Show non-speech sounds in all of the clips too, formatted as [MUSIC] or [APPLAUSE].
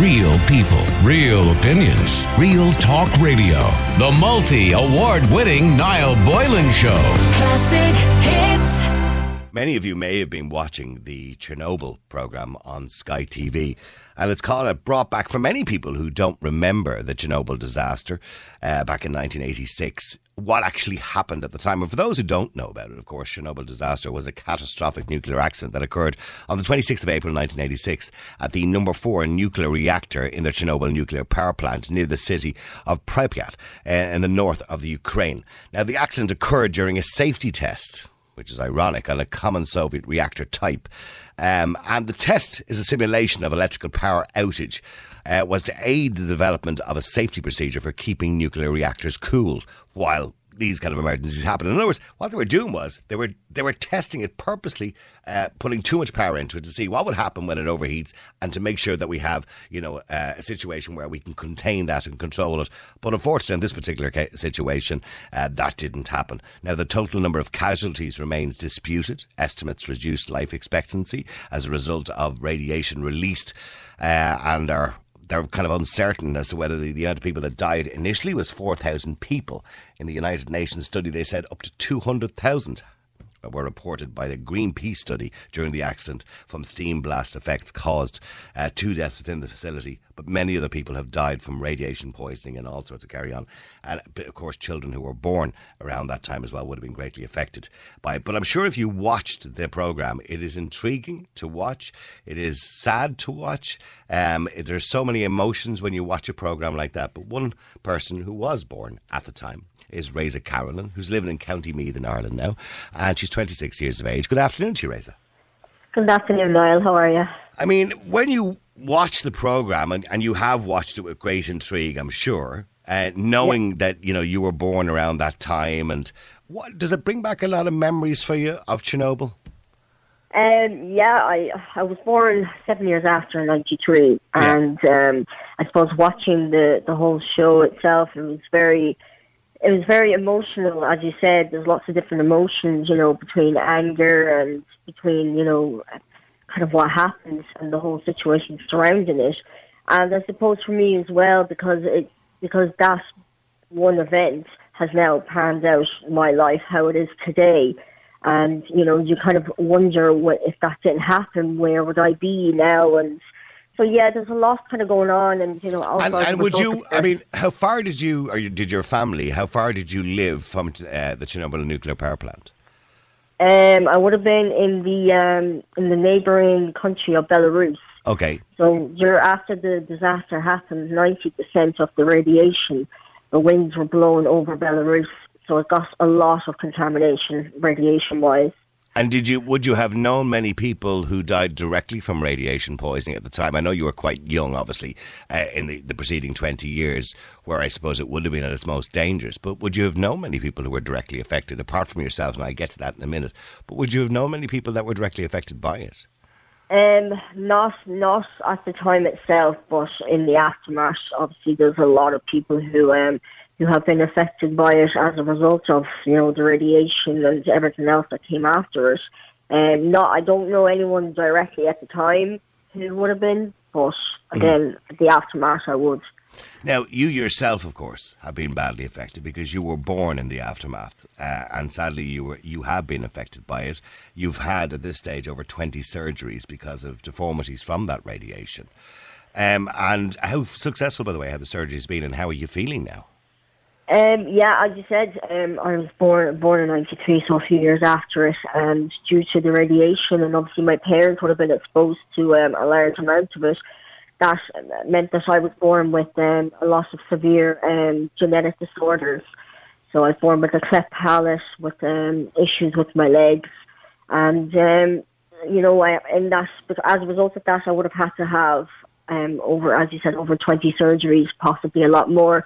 Real people, real opinions, real talk radio. The multi award winning Niall Boylan Show. Classic hits. Many of you may have been watching the Chernobyl program on Sky TV, and it's called it brought back for many people who don't remember the Chernobyl disaster uh, back in 1986. What actually happened at the time? And for those who don't know about it, of course, Chernobyl disaster was a catastrophic nuclear accident that occurred on the 26th of April 1986 at the number four nuclear reactor in the Chernobyl nuclear power plant near the city of Pripyat uh, in the north of the Ukraine. Now, the accident occurred during a safety test which is ironic, on a common Soviet reactor type. Um, and the test is a simulation of electrical power outage. Uh, was to aid the development of a safety procedure for keeping nuclear reactors cool while these kind of emergencies happen. In other words, what they were doing was they were they were testing it purposely, uh, putting too much power into it to see what would happen when it overheats, and to make sure that we have you know uh, a situation where we can contain that and control it. But unfortunately, in this particular situation, uh, that didn't happen. Now, the total number of casualties remains disputed. Estimates reduced life expectancy as a result of radiation released, uh, and are they're kind of uncertain as to whether the, the amount of people that died initially was 4,000 people. In the United Nations study, they said up to 200,000 were reported by the Greenpeace study during the accident from steam blast effects caused uh, two deaths within the facility. But many other people have died from radiation poisoning and all sorts of carry on. And of course, children who were born around that time as well would have been greatly affected by it. But I'm sure if you watched the programme, it is intriguing to watch. It is sad to watch. Um, there's so many emotions when you watch a programme like that. But one person who was born at the time is Raisa Carolan, who's living in County Meath in Ireland now, and she's 26 years of age. Good afternoon to you, Raisa. Good afternoon, Niall. How are you? I mean, when you watch the programme, and, and you have watched it with great intrigue, I'm sure, uh, knowing yeah. that, you know, you were born around that time, and what does it bring back a lot of memories for you of Chernobyl? Um, yeah, I I was born seven years after '93, yeah. and um, I suppose watching the the whole show itself, it was very it was very emotional, as you said. There's lots of different emotions, you know, between anger and between, you know, kind of what happens and the whole situation surrounding it. And I suppose for me as well, because it because that one event has now panned out my life how it is today. And you know, you kind of wonder what if that didn't happen, where would I be now? And so yeah, there's a lot kind of going on, and you know. And, and would you? I mean, how far did you, or did your family? How far did you live from uh, the Chernobyl nuclear power plant? Um, I would have been in the um, in the neighbouring country of Belarus. Okay. So you're after the disaster happened, ninety percent of the radiation, the winds were blowing over Belarus, so it got a lot of contamination radiation wise. And did you would you have known many people who died directly from radiation poisoning at the time? I know you were quite young, obviously, uh, in the, the preceding twenty years, where I suppose it would have been at its most dangerous. But would you have known many people who were directly affected, apart from yourself? And I get to that in a minute. But would you have known many people that were directly affected by it? Um, not not at the time itself, but in the aftermath. Obviously, there's a lot of people who um, who have been affected by it as a result of you know the radiation and everything else that came after it. Um, not, I don't know anyone directly at the time who would have been, but mm-hmm. again, mm. the aftermath, I would. Now, you yourself, of course, have been badly affected because you were born in the aftermath, uh, and sadly, you were you have been affected by it. You've had at this stage over twenty surgeries because of deformities from that radiation. Um, and how successful, by the way, have the surgeries been, and how are you feeling now? Um, yeah, as you said, um, I was born born in '93, so a few years after it, and due to the radiation, and obviously my parents would have been exposed to um, a large amount of it. That meant that I was born with um, a lot of severe um, genetic disorders. So I was born with a cleft palate, with um, issues with my legs, and um, you know, I, that as a result of that, I would have had to have um, over, as you said, over 20 surgeries, possibly a lot more.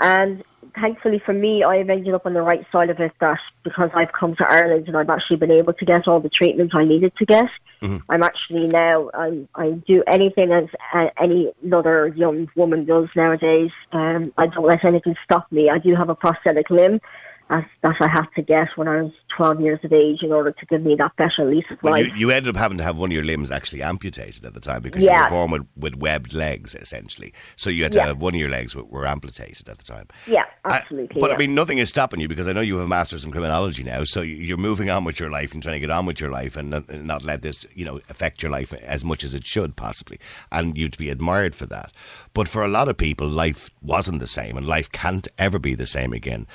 And thankfully for me, I've ended up on the right side of it that because I've come to Ireland and I've actually been able to get all the treatment I needed to get. Mm-hmm. I'm actually now, I'm, I do anything as uh, any other young woman does nowadays. Um, I don't let anything stop me. I do have a prosthetic limb. That, that I had to get when I was 12 years of age in order to give me that better lease of Well, life. you, you ended up having to have one of your limbs actually amputated at the time because you were born with, with webbed legs, essentially. So you had to Yeah. have one of your legs were, were amputated at the time. yeah, I- absolutely. but yeah. I mean, nothing is stopping you because I know you have a master's in criminology now. So you- you're moving on with your life and trying to get on with your life and not, not let this, you know, affect your life as much as it should possibly. And you'd be admired for that. But for a lot of people, life wasn't the same and life can't ever be the same again.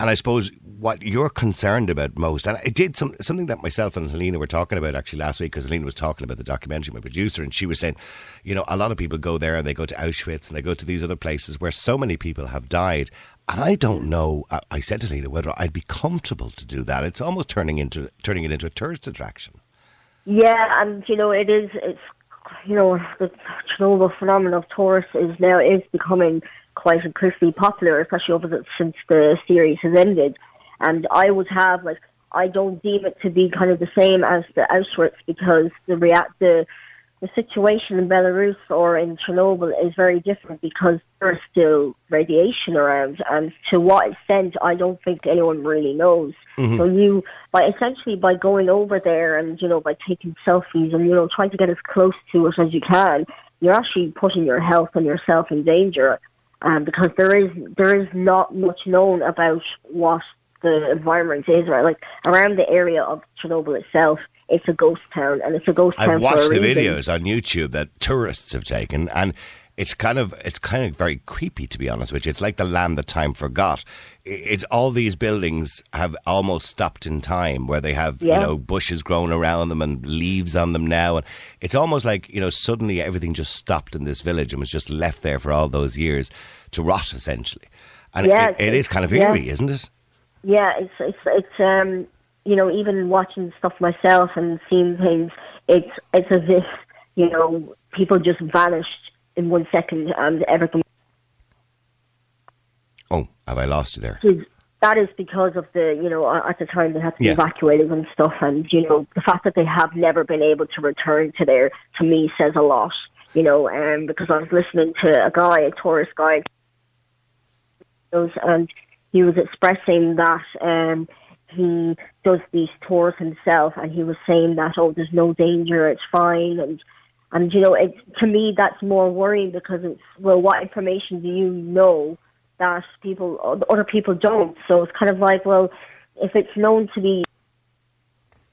And I suppose what you're concerned about most, and I did some, something that myself and Helena were talking about actually last week because Helena was talking about the documentary, my producer, and she was saying, you know, a lot of people go there and they go to Auschwitz and they go to these other places where so many people have died. And I don't know, I, said to Helena, whether I'd be comfortable to do that. It's almost turning into turning it into a tourist attraction. Yeah, and you know it is. It's you know the Chernobyl phenomenon of tourists is now is becoming quite increasingly popular, especially over the, since the series has ended. And I would have like I don't deem it to be kind of the same as the Auschwitz because the react the the situation in Belarus or in Chernobyl is very different because there's still radiation around, and to what extent I don't think anyone really knows. Mm-hmm. So you, by essentially by going over there and you know by taking selfies and you know trying to get as close to it as you can, you're actually putting your health and yourself in danger, um, because there is there is not much known about what the environment is, right? Like around the area of Chernobyl itself, it's a ghost town, and it's a ghost town I've for watched the reason. videos on YouTube that tourists have taken, and it's kind of it's kind of very creepy to be honest with you. It's like the land that time forgot. It's all these buildings have almost stopped in time, where they have you know bushes growing around them and leaves on them now, and it's almost like you know suddenly everything just stopped in this village and was just left there for all those years to rot essentially. And Yeah, it, it is kind of yeah. eerie, isn't it? Yeah, it's it's it's um you know even watching stuff myself and seeing things, it's it's as if you know people just vanished in one second and everything. Oh, have I lost you there? That is because of the you know at the time they had to be Yeah. evacuated and stuff, and you know the fact that they have never been able to return to there to me says a lot. You know, um, because I was listening to a guy, a tourist guide, and he was expressing that um, he does these tours himself, and he was saying that oh, there's no danger, it's fine, and and you know, it, to me that's more worrying because it's well, what information do you know that people other people don't? So it's kind of like well, if it's known to be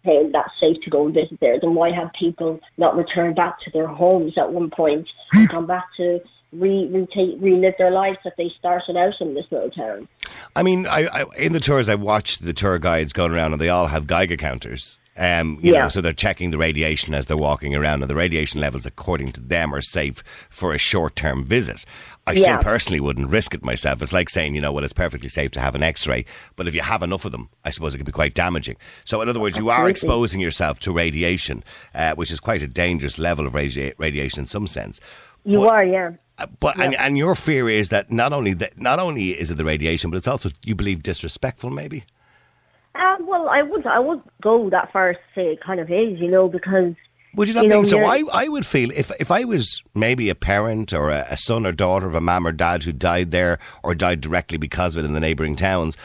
saying that's safe to go and visit there, then why have people not returned back to their homes at one point and come back to re, retake, relive their lives that they started out in this little town? I mean, I, I in the tours I watched the tour guides going around, and they all have Geiger counters. Um, you Yeah. know, so they're checking the radiation as they're walking around, and the radiation levels, according to them, are safe for a short-term visit. I still personally wouldn't risk it myself. It's like saying, you know, well, it's perfectly safe to have an X-ray, but if you have enough of them, I suppose it can be quite damaging. So, in other words, you are exposing yourself to radiation, uh, which is quite a dangerous level of radi- radiation in some sense. You But- are, yeah. uh, But and, and your fear is that not only that not only is it the radiation, but it's also you believe disrespectful, maybe. Um, well, I would I would go that far as to say it kind of is, you know, because Would you not You know, so? I, I would feel if if I was maybe a parent or a, a son or daughter of a mum or dad who died there or died directly because of it in the neighbouring towns.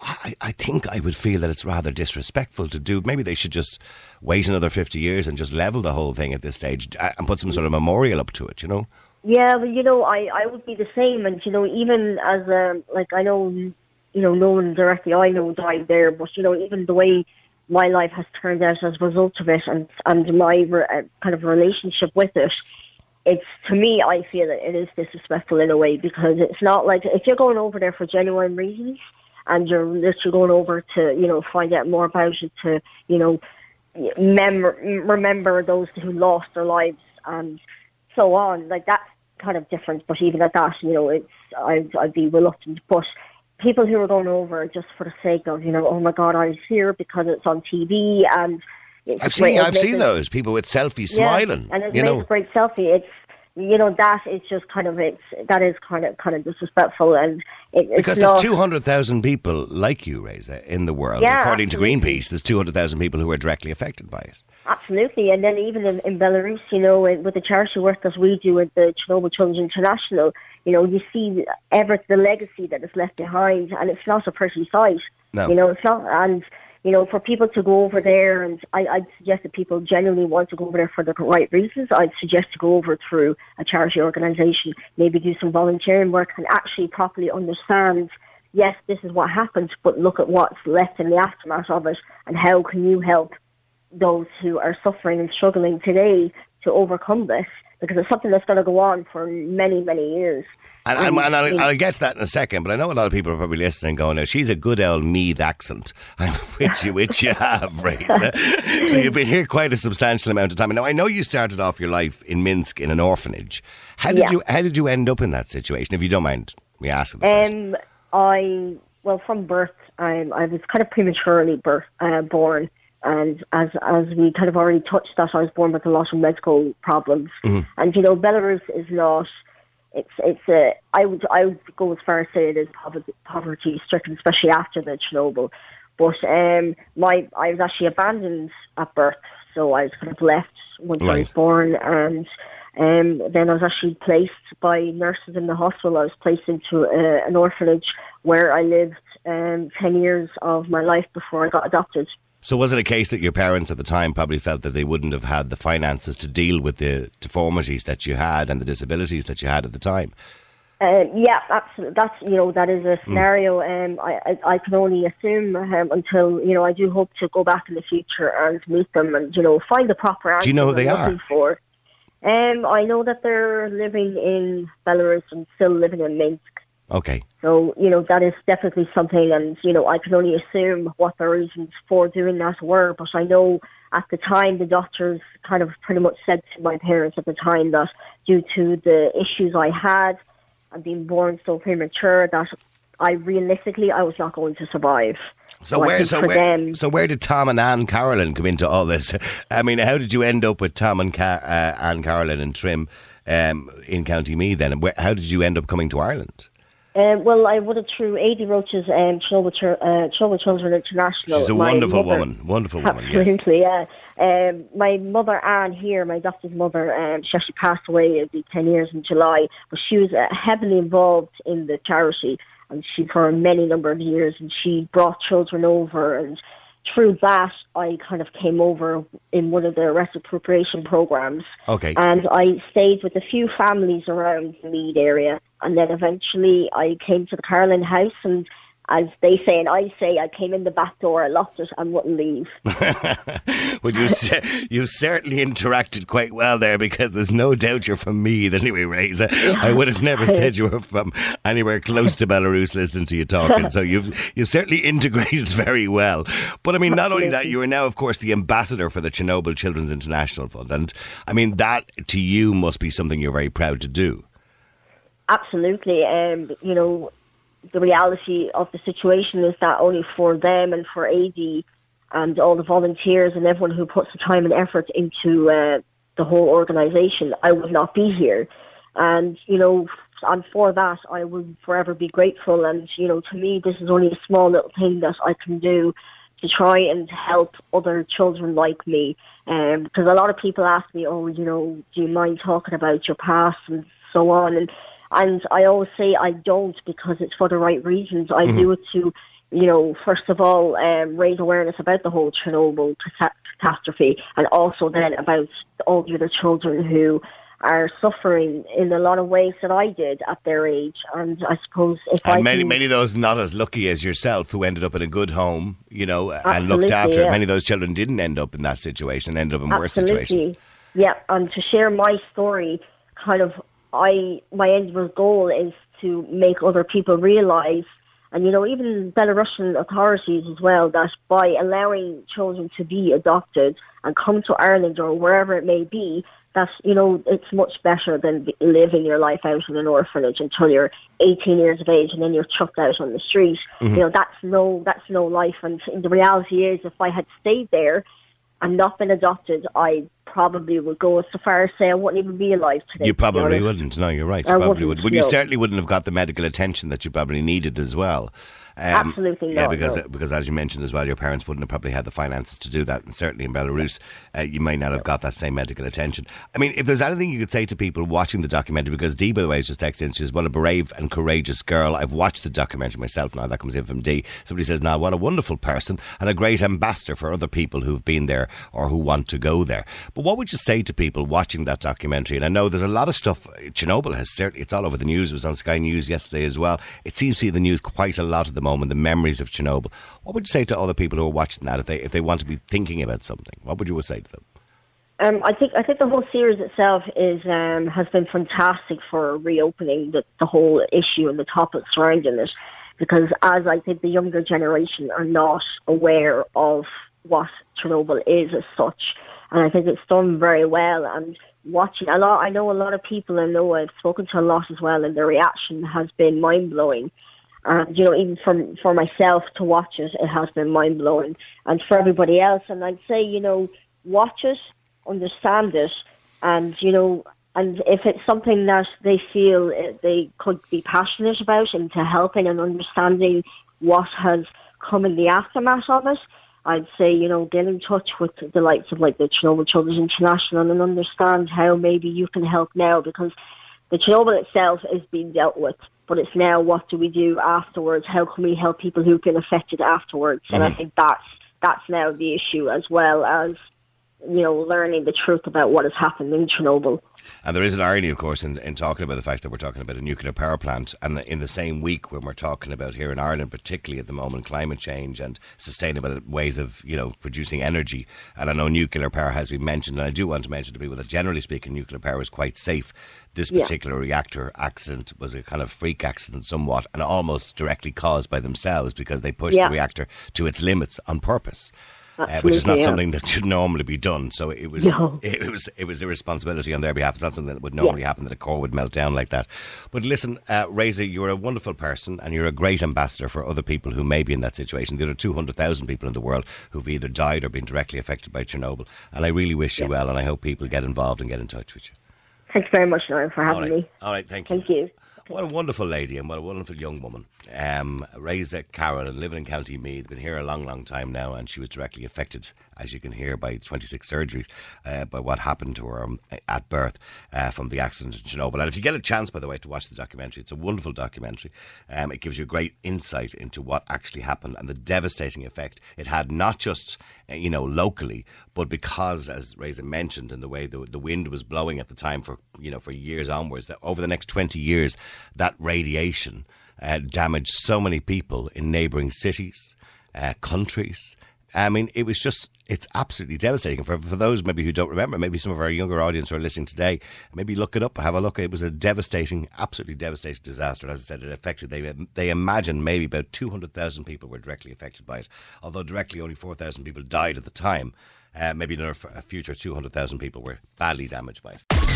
I, I think I would feel that it's rather disrespectful to do. Maybe they should just wait another 50 years and just level the whole thing at this stage uh, and put some sort of memorial up to it, you know? Yeah, well, you know, I, I would be the same, and you know, even as um, like I know, you know, no one directly I know died there, but you know, even the way my life has turned out as a result of it, and and my re- uh, kind of relationship with it, it's to me, I feel that it is disrespectful in a way because it's not like if you're going over there for genuine reasons, and you're literally going over to you know find out more about it to you know mem- remember those who lost their lives and so on. Like that's kind of different. But even at that, you know, it's I'd, I'd be reluctant. But people who are going over just for the sake of, you know, oh my God, I was here because it's on TV and it's I've seen I've seen those people with selfies yeah, smiling. and it you makes know, a great selfie. It's you know that is just kind of it's that is kind of kind of disrespectful and it, Because there's 200,000 people like you, Raisa, in the world. Yeah, According absolutely. to Greenpeace, there's 200,000 people who are directly affected by it. Absolutely, and then even in, in Belarus, you know, with with the charity work that we do at the Chernobyl Children's International, you know, you see ever the legacy that is left behind, and it's not a pretty sight. No. You know, it's not, and you know, for people to go over there, and I, I'd suggest that people genuinely want to go over there for the right reasons. I'd suggest to go over through a charity organisation, maybe do some volunteering work, and actually properly understand. Yes, this is what happened, but look at what's left in the aftermath of it, and how can you help those who are suffering and struggling today to overcome this? Because it's something that's going to go on for many, many years. And, and, and I'll, I'll get to that in a second, but I know a lot of people are probably listening going, now, she's a good old Meath accent, [LAUGHS] which you, which you have, Raisa. so you've been here quite a substantial amount of time. Now, I know you started off your life in Minsk in an orphanage. How did Yeah. you How did you end up in that situation, if you don't mind me asking? Um, I well, from birth, I, I was kind of prematurely birth, uh, born, and as as we kind of already touched that, I was born with a lot of medical problems, and you know, Belarus is not. It's it's a I would I would go as far as say it is poverty, poverty stricken, especially after the Chernobyl. But um, my I was actually abandoned at birth, so I was kind of left once I was born, and um, then I was actually placed by nurses in the hospital. I was placed into uh, an orphanage where I lived um, 10 years of my life before I got adopted. So was it a case that your parents at the time probably felt that they wouldn't have had the finances to deal with the deformities that you had and the disabilities that you had at the time? Um, yeah, absolutely. That's you know that is a scenario. Um, I, I can only assume um, until you know I do hope to go back in the future and meet them and you know find the proper answer. Do you know who they are? looking For. Um, I know that they're living in Belarus and still living in Minsk. Okay. So, you know, that is definitely something and, you know, I can only assume what the reasons for doing that were, but I know at the time the doctors kind of pretty much said to my parents at the time that due to the issues I had and being born so premature that I realistically I was not going to survive. So I where so where them- so where did Tom and Anne Carolan come into all this? [LAUGHS] I mean, how did you end up with Tom and Ca- uh, Anne Carolan and Trim um, in County Meath? Then, where, how did you end up coming to Ireland? Um, well, I would have through Adi Roche's um, Chernobyl, Chil- uh, Children International. She's a my wonderful mother- woman, wonderful woman. Yes. Absolutely, yeah. Um, my mother Anne here, my adopted mother, um, she actually passed away. It'll be ten years in July, but she was uh, heavily involved in the charity, and she for a many number of years, and she brought children over, and through that, I kind of came over in one of the arrest appropriation programs. Okay. And I stayed with a few families around the Meath area. And then eventually I came to the Carolan house and as they say and I say, I came in the back door, I locked it and wouldn't leave. [LAUGHS] well, you [LAUGHS] cer- you certainly interacted quite well there because there's no doubt you're from Meath anyway, Raisa. I would have never said you were from anywhere close to Belarus listening to you talking. So you've you've certainly integrated [LAUGHS] very well. But I mean, not only that, you are now, of course, the ambassador for the Chernobyl Children's International Fund, and I mean that to you must be something you're very proud to do. Absolutely. Um, you know, the reality of the situation is that only for them and for Adi and all the volunteers and everyone who puts the time and effort into uh, the whole organisation, I would not be here. And, you know, and for that, I will forever be grateful. And, you know, to me, this is only a small little thing that I can do to try and help other children like me. Um, because a lot of people ask me, oh, you know, do you mind talking about your past and so on? And and I always say I don't because it's for the right reasons. I do it to, you know, first of all, um, raise awareness about the whole Chernobyl catastrophe, and also then about all the other children who are suffering in a lot of ways that I did at their age. And I suppose if I many, many of those not as lucky as yourself who ended up in a good home, you know, and looked after. yeah. Many of those children didn't end up in that situation and ended up in worse situations. Yeah, and to share my story, kind of, I my end goal is to make other people realise, and you know, even Belarusian authorities as well, that by allowing children to be adopted and come to Ireland or wherever it may be, that you know it's much better than living your life out in an orphanage until you're 18 years of age and then you're chucked out on the street. You mm-hmm. know, that's no that's no life. And the reality is, if I had stayed there and not been adopted, I probably would go so far as say I wouldn't even be alive today. You probably wouldn't. No, you're right. You I probably wouldn't, would. Well, you certainly wouldn't have got the medical attention that you probably needed as well. Um, Absolutely Yeah, not, because no. because as you mentioned as well, your parents wouldn't have probably had the finances to do that, and certainly in Belarus, uh, you might not have got that same medical attention. I mean, if there's anything you could say to people watching the documentary, because Dee, by the way, is just texting, she's well a brave and courageous girl. I've watched the documentary myself. Now that comes in from Dee. Somebody says, "Now what a wonderful person and a great ambassador for other people who've been there or who want to go there." But what would you say to people watching that documentary? And I know there's a lot of stuff. Chernobyl has certainly it's all over the news. It was on Sky News yesterday as well. It seems to be in the news quite a lot at the moment. The memories of Chernobyl. What would you say to other people who are watching that if they if they want to be thinking about something? What would you say to them? Um, I think I think the whole series itself is um, has been fantastic for reopening the, the whole issue and the topic surrounding it, because as I think the younger generation are not aware of what Chernobyl is as such, and I think it's done very well. And watching a lot, I know a lot of people. I know I've spoken to a lot as well, and their reaction has been mind blowing. And you know, even from for myself to watch it, it has been mind blowing, and for everybody else. And I'd say, you know, watch it understand it and you know and if it's something that they feel they could be passionate about into helping and understanding what has come in the aftermath of it I'd say you know get in touch with the likes of like the Chernobyl Children's International and understand how maybe you can help now because the Chernobyl itself is being dealt with but it's now what do we do afterwards? How can we help people who've been affected afterwards? And I mm-hmm. think that's that's now the issue as well as you know, learning the truth about what has happened in Chernobyl. And there is an irony, of course, in, in talking about the fact that we're talking about a nuclear power plant, and in the same week when we're talking about here in Ireland, particularly at the moment, climate change and sustainable ways of you know producing energy. And I know nuclear power has been mentioned, and I do want to mention to people that generally speaking, nuclear power is quite safe. This Yeah. particular reactor accident was a kind of freak accident, somewhat, and almost directly caused by themselves because they pushed Yeah. the reactor to its limits on purpose. Uh, which is not yeah. something that should normally be done. So it was No. it, [LAUGHS] it was it was a responsibility on their behalf. It's not something that would normally happen that a core would melt down like that. But listen, uh, Raisa, you're a wonderful person and you're a great ambassador for other people who may be in that situation. There are two hundred thousand people in the world who've either died or been directly affected by Chernobyl. And I really wish you well, and I hope people get involved and get in touch with you. Thanks very much, Niall, for having right, me. all right, thank you. Thank you. What a wonderful lady and what a wonderful young woman. Um, at Carroll, and living in County Meath, been here a long, long time now, and she was directly affected, as you can hear, by 26 surgeries, uh, by what happened to her um, at birth uh, from the accident in Chernobyl. And if you get a chance, by the way, to watch the documentary, it's a wonderful documentary. Um, it gives you a great insight into what actually happened and the devastating effect it had, not just uh, you know locally, but because, as Raisa mentioned, in the way the, the wind was blowing at the time for you know for years onwards, that over the next 20 years, that radiation uh, damaged so many people in neighbouring cities, uh, countries. I mean, it was just, it's absolutely devastating. For, for those maybe who don't remember, maybe some of our younger audience who are listening today, maybe look it up, have a look. It was a devastating, absolutely devastating disaster. As I said, it affected, they, they imagine maybe about 200,000 people were directly affected by it. Although directly only 4,000 people died at the time. Uh, maybe another f- future 200,000 people were badly damaged by it.